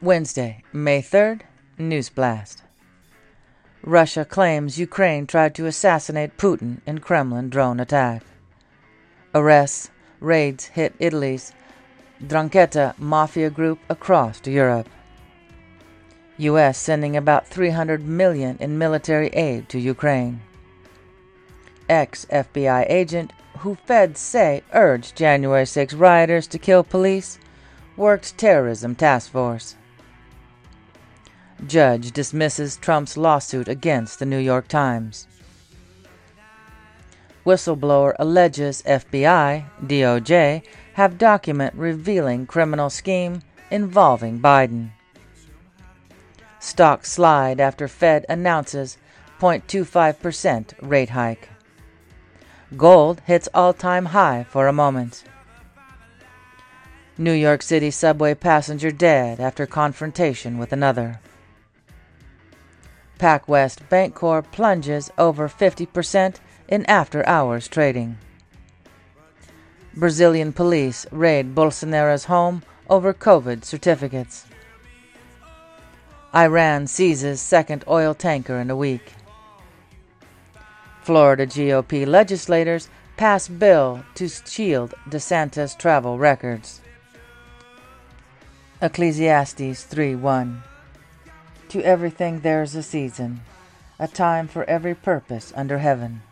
Wednesday, May 3rd, News Blast. Russia claims Ukraine tried to assassinate Putin in Kremlin drone attack. Arrests, raids hit Italy's 'Ndrangheta mafia group across Europe. U.S. sending about 300 million in military aid to Ukraine. Ex-FBI agent who feds say urged January 6 rioters to kill police worked terrorism task force. Judge dismisses Trump's lawsuit against the New York Times. Whistleblower alleges FBI, DOJ, have document revealing criminal scheme involving Biden. Stock slide after Fed announces 0.25% rate hike. Gold hits all-time high for a moment. New York City subway passenger dead after confrontation with another. PacWest Bancorp plunges over 50% in after hours trading. Brazilian police raid Bolsonaro's home over COVID certificates. Iran seizes second oil tanker in a week. Florida GOP legislators pass bill to shield DeSantis travel records. Ecclesiastes 3:1 To everything there's a season, a time for every purpose under heaven.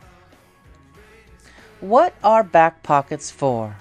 What are back pockets for?